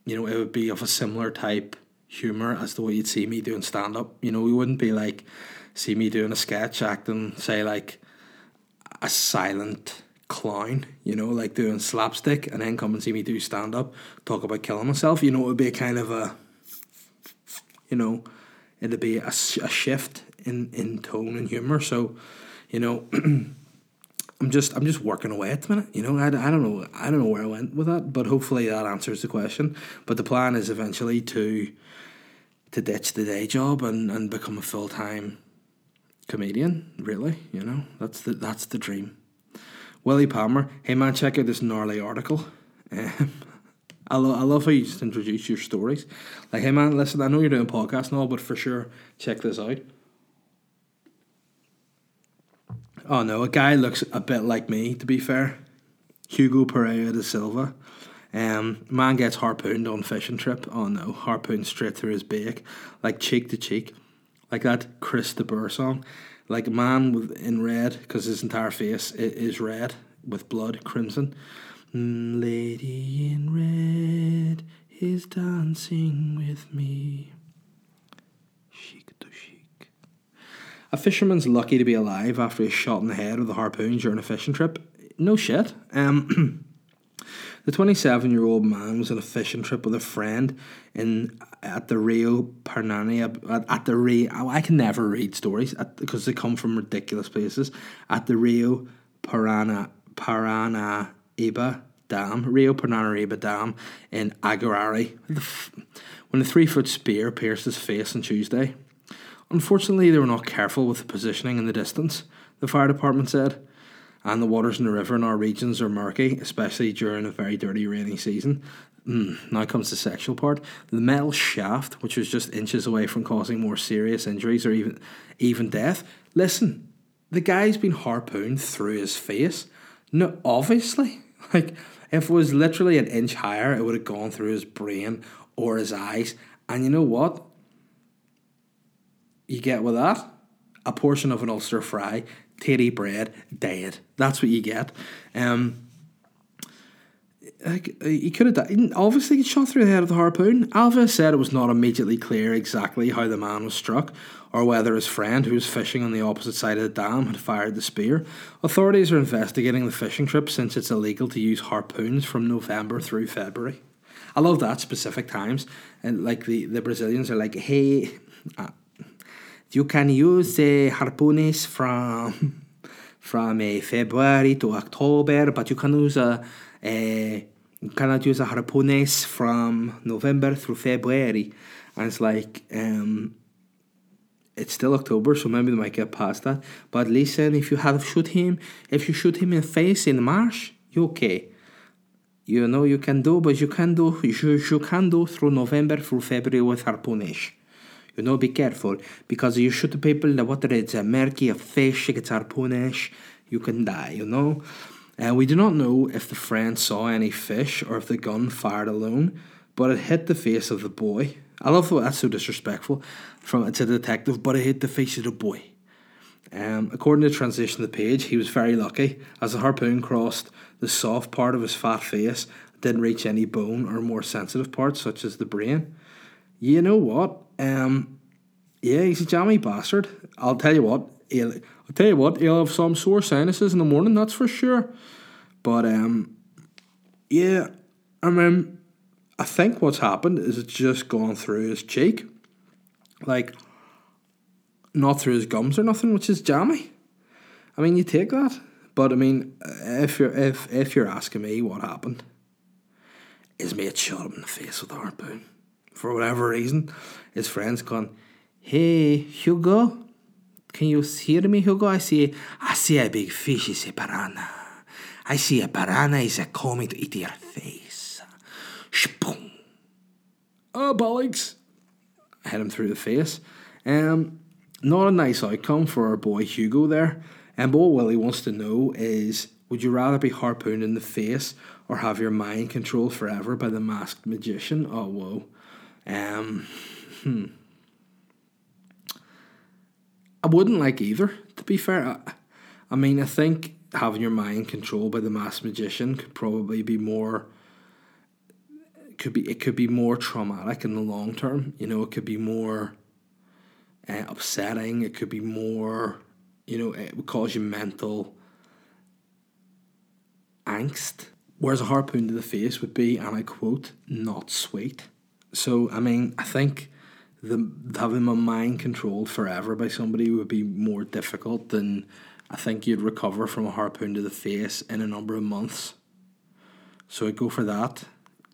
you know, it would be of a similar type humor as the way you'd see me doing stand up. You know, we wouldn't be like see me doing a sketch acting, say like a silent clown, you know, like doing slapstick, and then come and see me do stand up, talk about killing myself. You know, it would be a kind of a, you know, it'd be a, a shift in in tone and humor. So, you know. (clears throat) I'm just I'm just working away at the minute. You know, I, I don't know I don't know where I went with that, but hopefully that answers the question. But the plan is eventually to to ditch the day job and, and become a full time comedian, really. You know, that's the that's the dream. Willie Palmer, hey man, check out this gnarly article. Um, (laughs) I, lo- I love how you just introduce your stories. Like, hey man, listen, I know you're doing podcasts podcast and all, but for sure, check this out. Oh no, a guy looks a bit like me, to be fair. Hugo Pereira da Silva. Um, man gets harpooned on fishing trip. Oh no, harpooned straight through his beak, like cheek to cheek like that Chris de Burgh song, like a man with in red because his entire face is red with blood, crimson. Mm, lady in red is dancing with me. Chic to chic. A fisherman's lucky to be alive after he's shot in the head with a harpoon during a fishing trip. No shit. Um. (clears throat) The 27 year old man was on a fishing trip with a friend in at the Rio Parnania uh, at, at the Rio. Oh, I can never read stories because they come from ridiculous places. At the Rio Parana Paranaíba Dam, Rio Paranaíba Dam in Aguirre, when a three foot spear pierced his face on Tuesday. Unfortunately, they were not careful with the positioning in the distance, the fire department said and the waters in the river in our regions are murky, especially during a very dirty rainy season. Mm, now comes the sexual part. The metal shaft, which was just inches away from causing more serious injuries or even even death. Listen, the guy's been harpooned through his face. No, obviously, (laughs) like if it was literally an inch higher, it would have gone through his brain or his eyes. And you know what? You get with that a portion of an Ulster fry titty bread, dead. That's what you get. Um, like he could have died. Obviously, he shot through the head of the harpoon. Alva said it was not immediately clear exactly how the man was struck, or whether his friend, who was fishing on the opposite side of the dam, had fired the spear. Authorities are investigating the fishing trip since it's illegal to use harpoons from November through February. I love that specific times, and like the the Brazilians are like, hey, uh, you can use the harpoons from from uh, February to October, but you can use a, a you cannot use a harpoons from November through February. And it's like, um, it's still October, so maybe they might get past that. But listen, if you have shoot him, if you shoot him in face in March, you okay. You know you can do, but you can do you, you can do through November through February with harpoonish. You know, be careful because you shoot people, the water is a murky, a fish, gets harpoonish, you can die. You know. Uh, we do not know if the friend saw any fish or if the gun fired alone, but it hit the face of the boy. I love that that's so disrespectful from it's a detective, but it hit the face of the boy. Um, according to the transition of the page, he was very lucky as the harpoon crossed the soft part of his fat face, didn't reach any bone or more sensitive parts such as the brain. You know what? Um, yeah, he's a jammy bastard. I'll tell you what. He'll, I'll tell you what. He'll have some sore sinuses in the morning. That's for sure. But um, yeah, I mean, I think what's happened is it's just gone through his cheek, like not through his gums or nothing, which is jammy. I mean, you take that, but I mean, if you're if if you're asking me what happened, his mate shot him in the face with a harpoon. For whatever reason, his friend's gone, "Hey, Hugo, can you hear me, Hugo? I see, I see a big fish. It's a piranha. I see a piranha is coming to eat your face." Shpoom. Oh, bollocks! I hit him through the face. Um, not a nice outcome for our boy Hugo there. And what Willie wants to know is would you rather be harpooned in the face or have your mind controlled forever by the masked magician? Oh, whoa. Um, hmm. I wouldn't like either, to be fair. I, I mean, I think having your mind controlled by the mass magician could probably be more could be it could be more traumatic in the long term. You know, it could be more uh, upsetting. It could be more, you know, it would cause you mental angst. Whereas a harpoon to the face would be, and I quote, not sweet. So I mean, I think the having my mind controlled forever by somebody would be more difficult than I think you'd recover from a harpoon to the face in a number of months. So I'd go for that,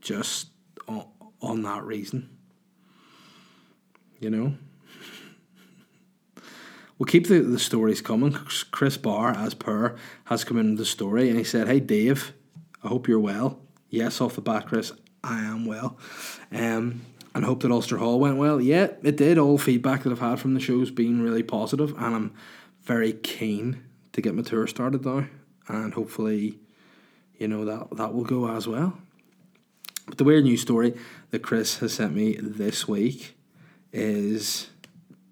just on, on that reason. You know. (laughs) We'll keep the, the stories coming. Chris Barr, as per, has come into the story and he said, Hey Dave, I hope you're well. Yes, off the bat, Chris, I am well. Um, and hope that Ulster Hall went well. Yeah, it did. All feedback that I've had from the show's been really positive, and I'm very keen to get my tour started now, and hopefully, you know that that will go as well. But the weird news story that Chris has sent me this week is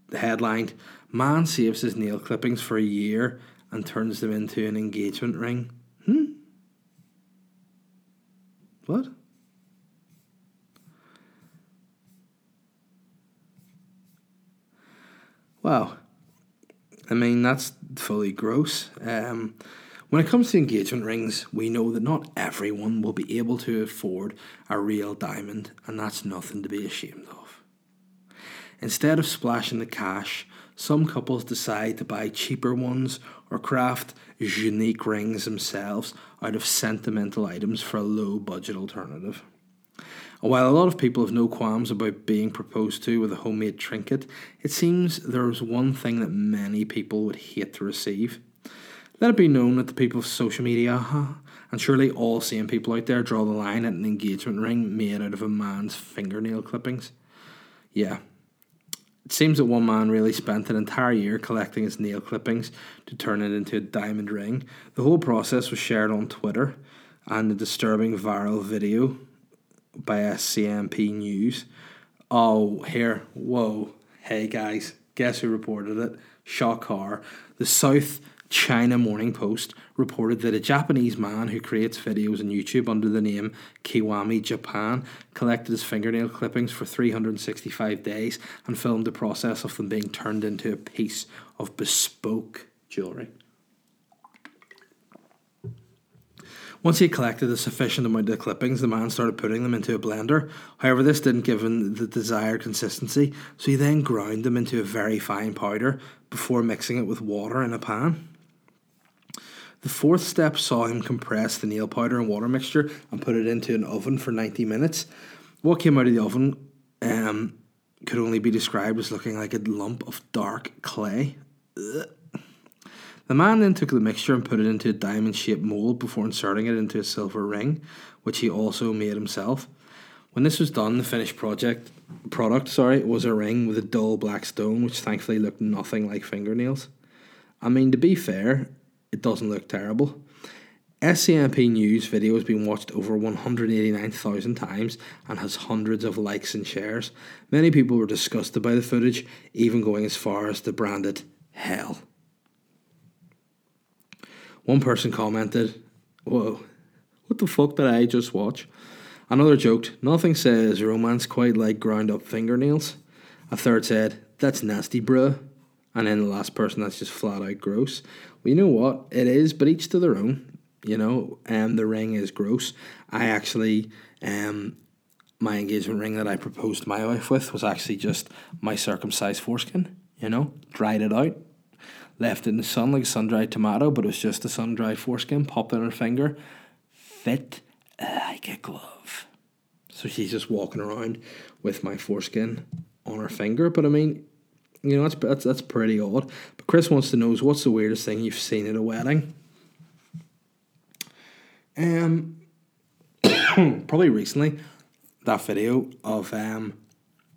the headline: Man saves his nail clippings for a year and turns them into an engagement ring. Hmm. What? Wow. I mean, that's fully gross. Um, when it comes to engagement rings, we know that not everyone will be able to afford a real diamond, and that's nothing to be ashamed of. Instead of splashing the cash, some couples decide to buy cheaper ones or craft unique rings themselves out of sentimental items for a low budget alternative. While a lot of people have no qualms about being proposed to with a homemade trinket, it seems there's one thing that many people would hate to receive. Let it be known that the people of social media, and surely all sane people out there, draw the line at an engagement ring made out of a man's fingernail clippings. Yeah. It seems that one man really spent an entire year collecting his nail clippings to turn it into a diamond ring. The whole process was shared on Twitter, and a disturbing viral video by SCMP News. Oh, here, whoa, hey guys, guess who reported it? Shock horror. The South China Morning Post reported that a Japanese man who creates videos on YouTube under the name Kiwami Japan collected his fingernail clippings for 365 days and filmed the process of them being turned into a piece of bespoke jewellery. Once he collected a sufficient amount of clippings, the man started putting them into a blender. However, this didn't give him the desired consistency, so he then ground them into a very fine powder before mixing it with water in a pan. The fourth step saw him compress the nail powder and water mixture and put it into an oven for 90 minutes. What came out of the oven um, could only be described as looking like a lump of dark clay. Ugh. The man then took the mixture and put it into a diamond shaped mould before inserting it into a silver ring, which he also made himself. When this was done, the finished project product, sorry, was a ring with a dull black stone, which thankfully looked nothing like fingernails. I mean, to be fair, it doesn't look terrible. SCMP News video has been watched over 189,000 times and has hundreds of likes and shares. Many people were disgusted by the footage, even going as far as to brand it hell. One person commented, Whoa, what the fuck did I just watch? Another joked, Nothing says romance quite like ground up fingernails. A third said, That's nasty, bruh. And then the last person, that's just flat out gross. Well, you know what? It is, but each to their own. You know, um, the ring is gross. I actually, um, my engagement ring that I proposed my wife with was actually just my circumcised foreskin. You know, dried it out, left in the sun like a sun dried tomato, but it was just a sun dried foreskin, popped in her finger, fit like a glove. So she's just walking around with my foreskin on her finger. But I mean, you know, that's that's that's pretty odd. But Chris wants to know is what's the weirdest thing you've seen at a wedding? Um, (coughs) probably recently, that video of um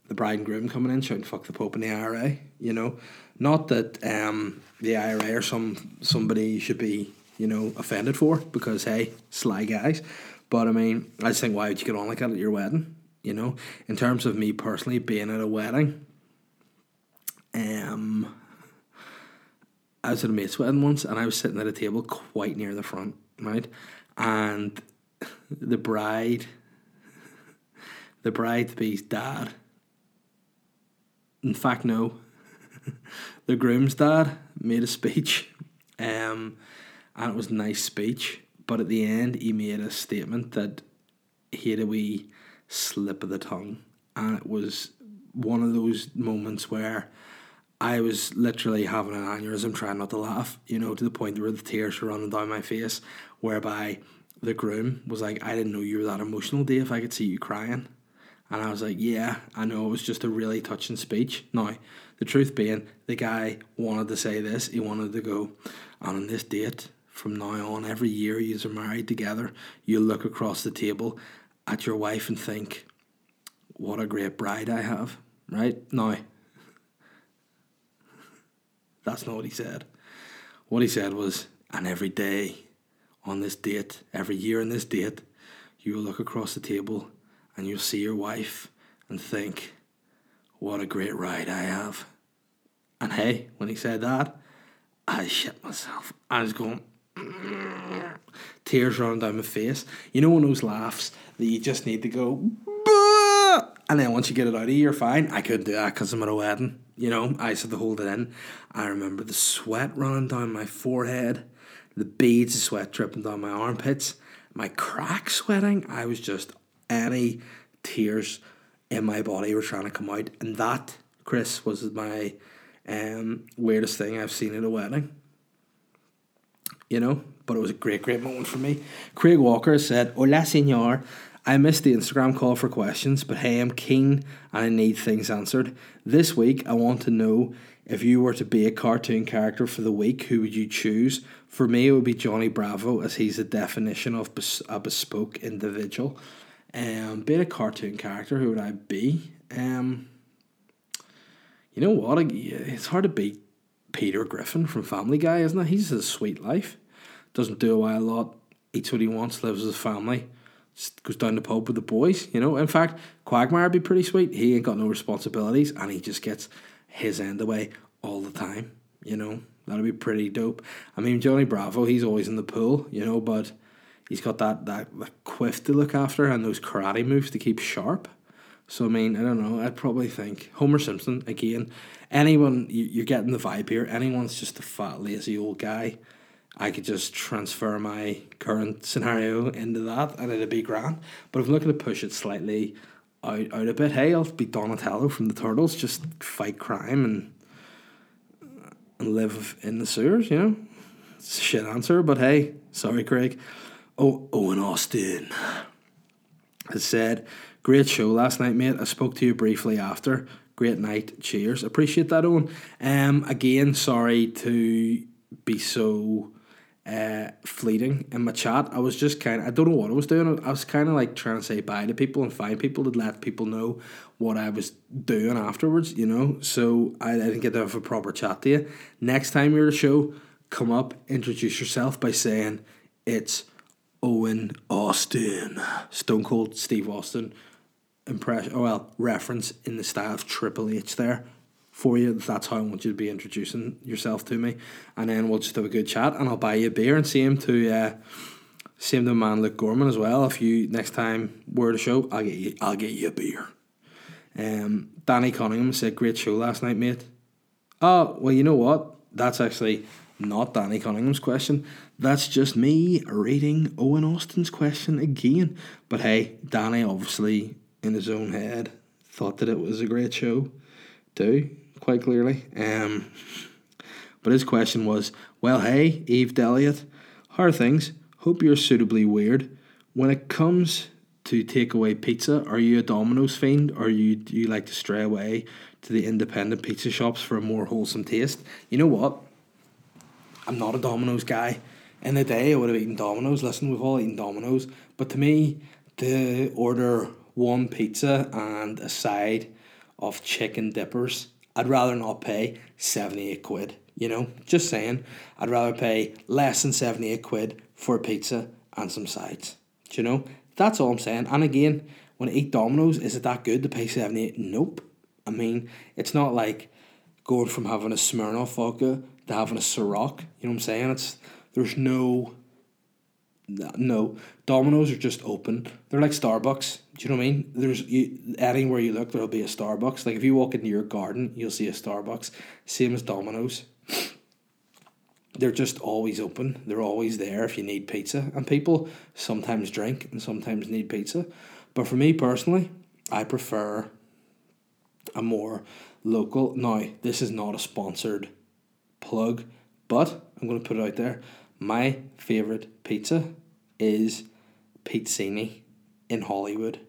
the bride and groom coming in shouting "fuck the Pope" in the IRA. You know, not that um the IRA or some somebody should be you know offended for because hey, sly guys. But I mean, I just think why would you get on like that at your wedding? You know, in terms of me personally being at a wedding, um, I was at a mate's wedding once, and I was sitting at a table quite near the front, right, and the bride, the bride to be's dad. In fact, no, (laughs) the groom's dad made a speech, um, and it was a nice speech. But at the end, he made a statement that he had a wee slip of the tongue, and it was one of those moments where I was literally having an aneurysm, trying not to laugh. You know, to the point where the tears were running down my face. Whereby the groom was like, "I didn't know you were that emotional, Dave. If I could see you crying." And I was like, yeah, I know it was just a really touching speech. Now, the truth being, the guy wanted to say this. He wanted to go, and on this date, from now on, every year you are married together, you look across the table at your wife and think, what a great bride I have. Right? Now, (laughs) that's not what he said. What he said was, and every day on this date, every year on this date, you will look across the table and you'll see your wife and think, what a great ride I have. And hey, when he said that, I shit myself. I was going, (clears throat) tears running down my face. You know, one of those laughs that you just need to go, and then once you get it out of you, you're fine. I couldn't do that because I'm at a wedding. You know, I had to hold it in. I remember the sweat running down my forehead, the beads of sweat dripping down my armpits, my crack sweating. I was just any tears in my body were trying to come out, and that, Chris, was my um, weirdest thing I've seen at a wedding. You know, but it was a great, great moment for me. Craig Walker said, Hola, senor. I missed the Instagram call for questions, but hey, I'm keen and I need things answered. This week, I want to know if you were to be a cartoon character for the week, who would you choose? For me, it would be Johnny Bravo, as he's the definition of bes- a bespoke individual. Um, being a cartoon character, who would I be? Um, you know what? It's hard to beat Peter Griffin from Family Guy, isn't it? He's just a sweet life. Doesn't do away a lot. Eats what he wants. Lives with his family. Just goes down the pub with the boys. You know. In fact, Quagmire would be pretty sweet. He ain't got no responsibilities, and he just gets his end away all the time. You know. That'd be pretty dope. I mean, Johnny Bravo, he's always in the pool, you know, but he's got that, that, that quiff to look after and those karate moves to keep sharp. So I mean, I don't know. I'd probably think Homer Simpson again. Anyone you, you're getting the vibe here. Anyone's just a fat lazy old guy I could just transfer my current scenario into that and it'd be grand. But if I'm looking to push it slightly out, out a bit, hey, I'll be Donatello from the Turtles, just fight crime and, and live in the sewers, you know? It's a shit answer, but hey, sorry, Craig. Oh, Owen Austin has said, Great show last night, mate. I spoke to you briefly after. Great night. Cheers. Appreciate that, Owen. Um, again, sorry to be so uh, fleeting in my chat. I was just kind of, I don't know what I was doing. I was kind of like trying to say bye to people and find people to let people know what I was doing afterwards, you know? So I, I didn't get to have a proper chat to you. Next time you're at a show, come up, introduce yourself by saying it's Owen Austin. Stone Cold Steve Austin impression, oh well, reference in the style of Triple H there for you. That's how I want you to be introducing yourself to me, and then we'll just have a good chat, and I'll buy you a beer and see him to uh, him to man Luke Gorman as well. If you next time we're a show, I'll get you I'll get you a beer. Um, Danny Cunningham said great show last night, mate. Oh well, you know what? That's actually not Danny Cunningham's question. That's just me reading Owen Austin's question again. But hey, Danny obviously in his own head thought that it was a great show too, quite clearly. Um, but his question was, well, hey, Eve Deliot, how are things? Hope you're suitably weird. When it comes to takeaway pizza, are you a Domino's fiend or you do you like to stray away to the independent pizza shops for a more wholesome taste? You know what? I'm not a Domino's guy. In the day, I would have eaten Domino's. Listen, we've all eaten Domino's. But to me, to order one pizza and a side of chicken dippers, I'd rather not pay 78 quid. You know, just saying, I'd rather pay less than 78 quid for a pizza and some sides. Do you know? That's all I'm saying. And again, when I eat Domino's, is it that good to pay 78? Nope. I mean, it's not like going from having a Smirnoff vodka to having a Ciroc. You know what I'm saying? It's there's no no Domino's are just open. They're like Starbucks. Do you know what I mean? There's you, anywhere you look, there'll be a Starbucks. Like if you walk into your garden, you'll see a Starbucks. Same as Domino's. They're just always open. They're always there if you need pizza. And people sometimes drink and sometimes need pizza. But for me personally, I prefer a more local. Now, this is not a sponsored plug, but I'm going to put it out there. My favourite pizza is Pizzini in Holywood.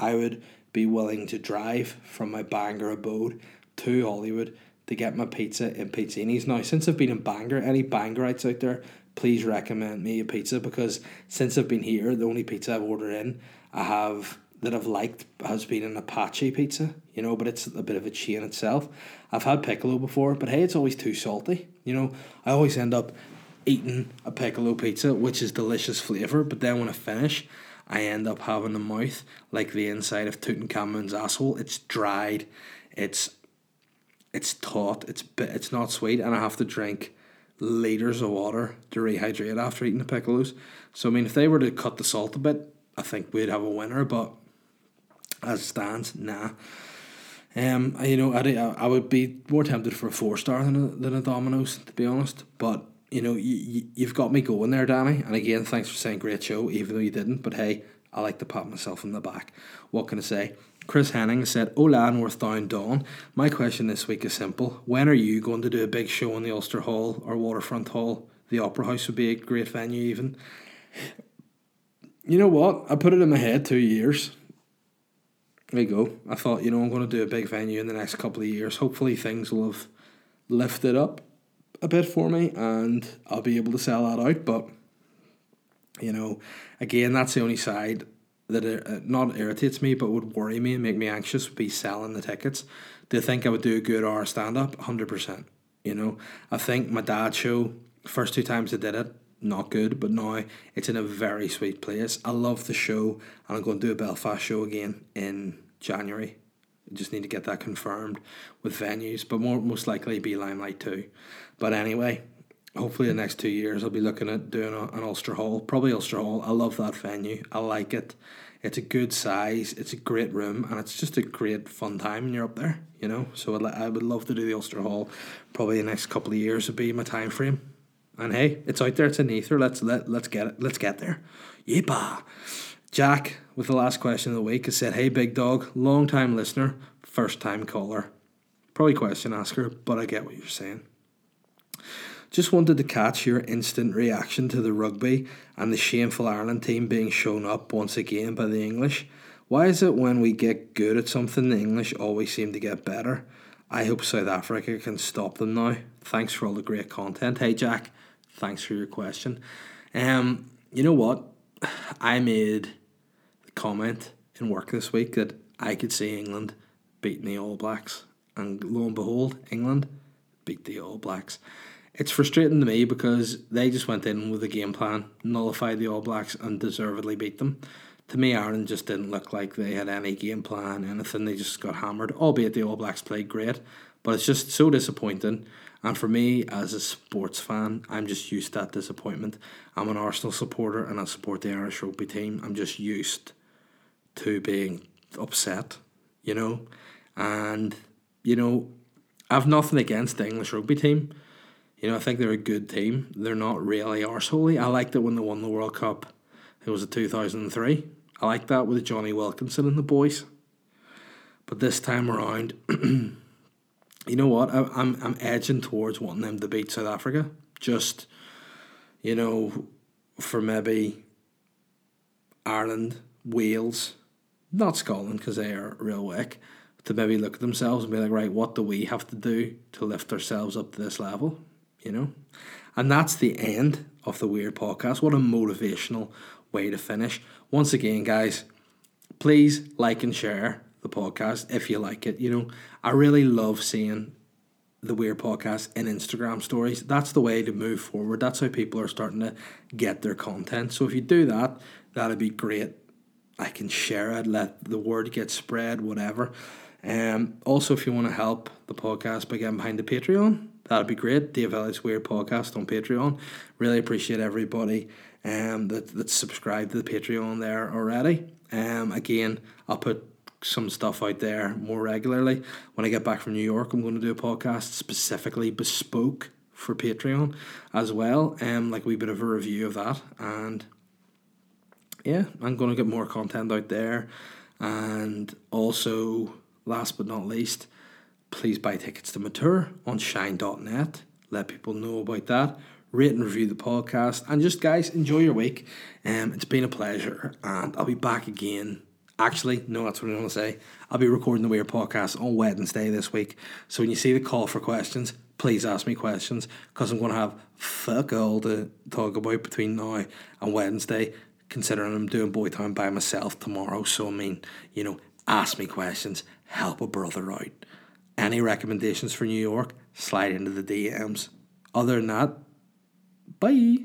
I would be willing to drive from my Bangor abode to Holywood to get my pizza in Pizzini's. Now, since I've been in Bangor, any Bangorites out there, please recommend me a pizza because since I've been here, the only pizza I've ordered in, I have that I've liked has been an Apache pizza, you know, but it's a bit of a chain itself. I've had piccolo before, but hey, it's always too salty. You know, I always end up eating a piccolo pizza, which is delicious flavour, but then when I finish, I end up having the mouth like the inside of Tutankhamun's asshole. It's dried, it's it's taut, it's it's not sweet, and I have to drink liters of water to rehydrate after eating the piccolos. So I mean, if they were to cut the salt a bit, I think we'd have a winner. But as stands, nah. Um, you know, I I would be more tempted for a four star than a, than a Domino's to be honest. But you know, you, you've got me going there, Danny. And again, thanks for saying great show, even though you didn't. But hey, I like to pat myself in the back. What can I say? Chris Henning said, Hola, Northdown Dawn. My question this week is simple. When are you going to do a big show in the Ulster Hall or Waterfront Hall? The Opera House would be a great venue, even. You know what? I put it in my head two years. There you go. I thought, you know, I'm going to do a big venue in the next couple of years. Hopefully, things will have lifted up a bit for me and I'll be able to sell that out. But, you know, again, that's the only side that uh, not irritates me but would worry me and make me anxious would be selling the tickets. Do you think I would do a good hour stand up? 100%. You know, I think my dad show, first two times I did it, not good, but now it's in a very sweet place. I love the show and I'm going to do a Belfast show again in January. I just need to get that confirmed with venues, but more most likely be Limelight too. But anyway, hopefully the next two years I'll be looking at doing an Ulster Hall, probably Ulster Hall. I love that venue. I like it. It's a good size. It's a great room, and it's just a great fun time when you're up there. You know, so I would love to do the Ulster Hall. Probably the next couple of years would be my time frame. And hey, it's out there. It's in ether. Let's let let's get it. Let's get there. Yeepa. Jack, with the last question of the week, has said, "Hey, big dog, long time listener, first time caller, probably question asker, but I get what you're saying." Just wanted to catch your instant reaction to the rugby and the shameful Ireland team being shown up once again by the English. Why is it when we get good at something, the English always seem to get better? I hope South Africa can stop them now. Thanks for all the great content. Hey, Jack, thanks for your question. Um, you know what? I made the comment in work this week that I could see England beating the All Blacks, and lo and behold, England beat the All Blacks it's frustrating to me because they just went in with a game plan, nullified the All Blacks, and deservedly beat them. To me, Ireland just didn't look like they had any game plan, anything. They just got hammered, albeit the All Blacks played great. But it's just so disappointing. And for me, as a sports fan, I'm just used to that disappointment. I'm an Arsenal supporter and I support the Irish rugby team. I'm just used to being upset, you know? And, you know, I've nothing against the English rugby team. You know, I think they're a good team. They're not really arseholy. I liked it when they won the World Cup. It was a 2003. I like that with Jonny Wilkinson and the boys. But this time around, (clears throat) you know what? I, I'm I'm edging towards wanting them to beat South Africa. Just, you know, for maybe Ireland, Wales, not Scotland because they are real weak, to maybe look at themselves and be like, right, what do we have to do to lift ourselves up to this level? you know? And that's the end of the Weird Podcast. What a motivational way to finish. Once again, guys, please like and share the podcast if you like it. You know, I really love seeing the Weird Podcast in Instagram stories. That's the way to move forward. That's how people are starting to get their content. So if you do that, that'd be great. I can share it, let the word get spread, whatever. Um, also, if you want to help the podcast by getting behind the Patreon, that'd be great. Dave Elliott's Weird Podcast on Patreon. Really appreciate everybody um, that, that's subscribed to the Patreon there already. Um, again, I'll put some stuff out there more regularly. When I get back from New York, I'm going to do a podcast specifically bespoke for Patreon as well. Um, like a wee bit of a review of that. And yeah, I'm going to get more content out there. And also, last but not least, please buy tickets to my tour on shine.net. Let people know about that. Rate and review the podcast. And just, guys, enjoy your week. Um, it's been a pleasure. And I'll be back again. Actually, no, that's what I want to say. I'll be recording the Weird Podcast on Wednesday this week. So when you see the call for questions, please ask me questions because I'm going to have fuck all to talk about between now and Wednesday, considering I'm doing Boy Town by myself tomorrow. So, I mean, you know, ask me questions, help a brother out. Any recommendations for New York? Slide into the DMs. Other than that, bye.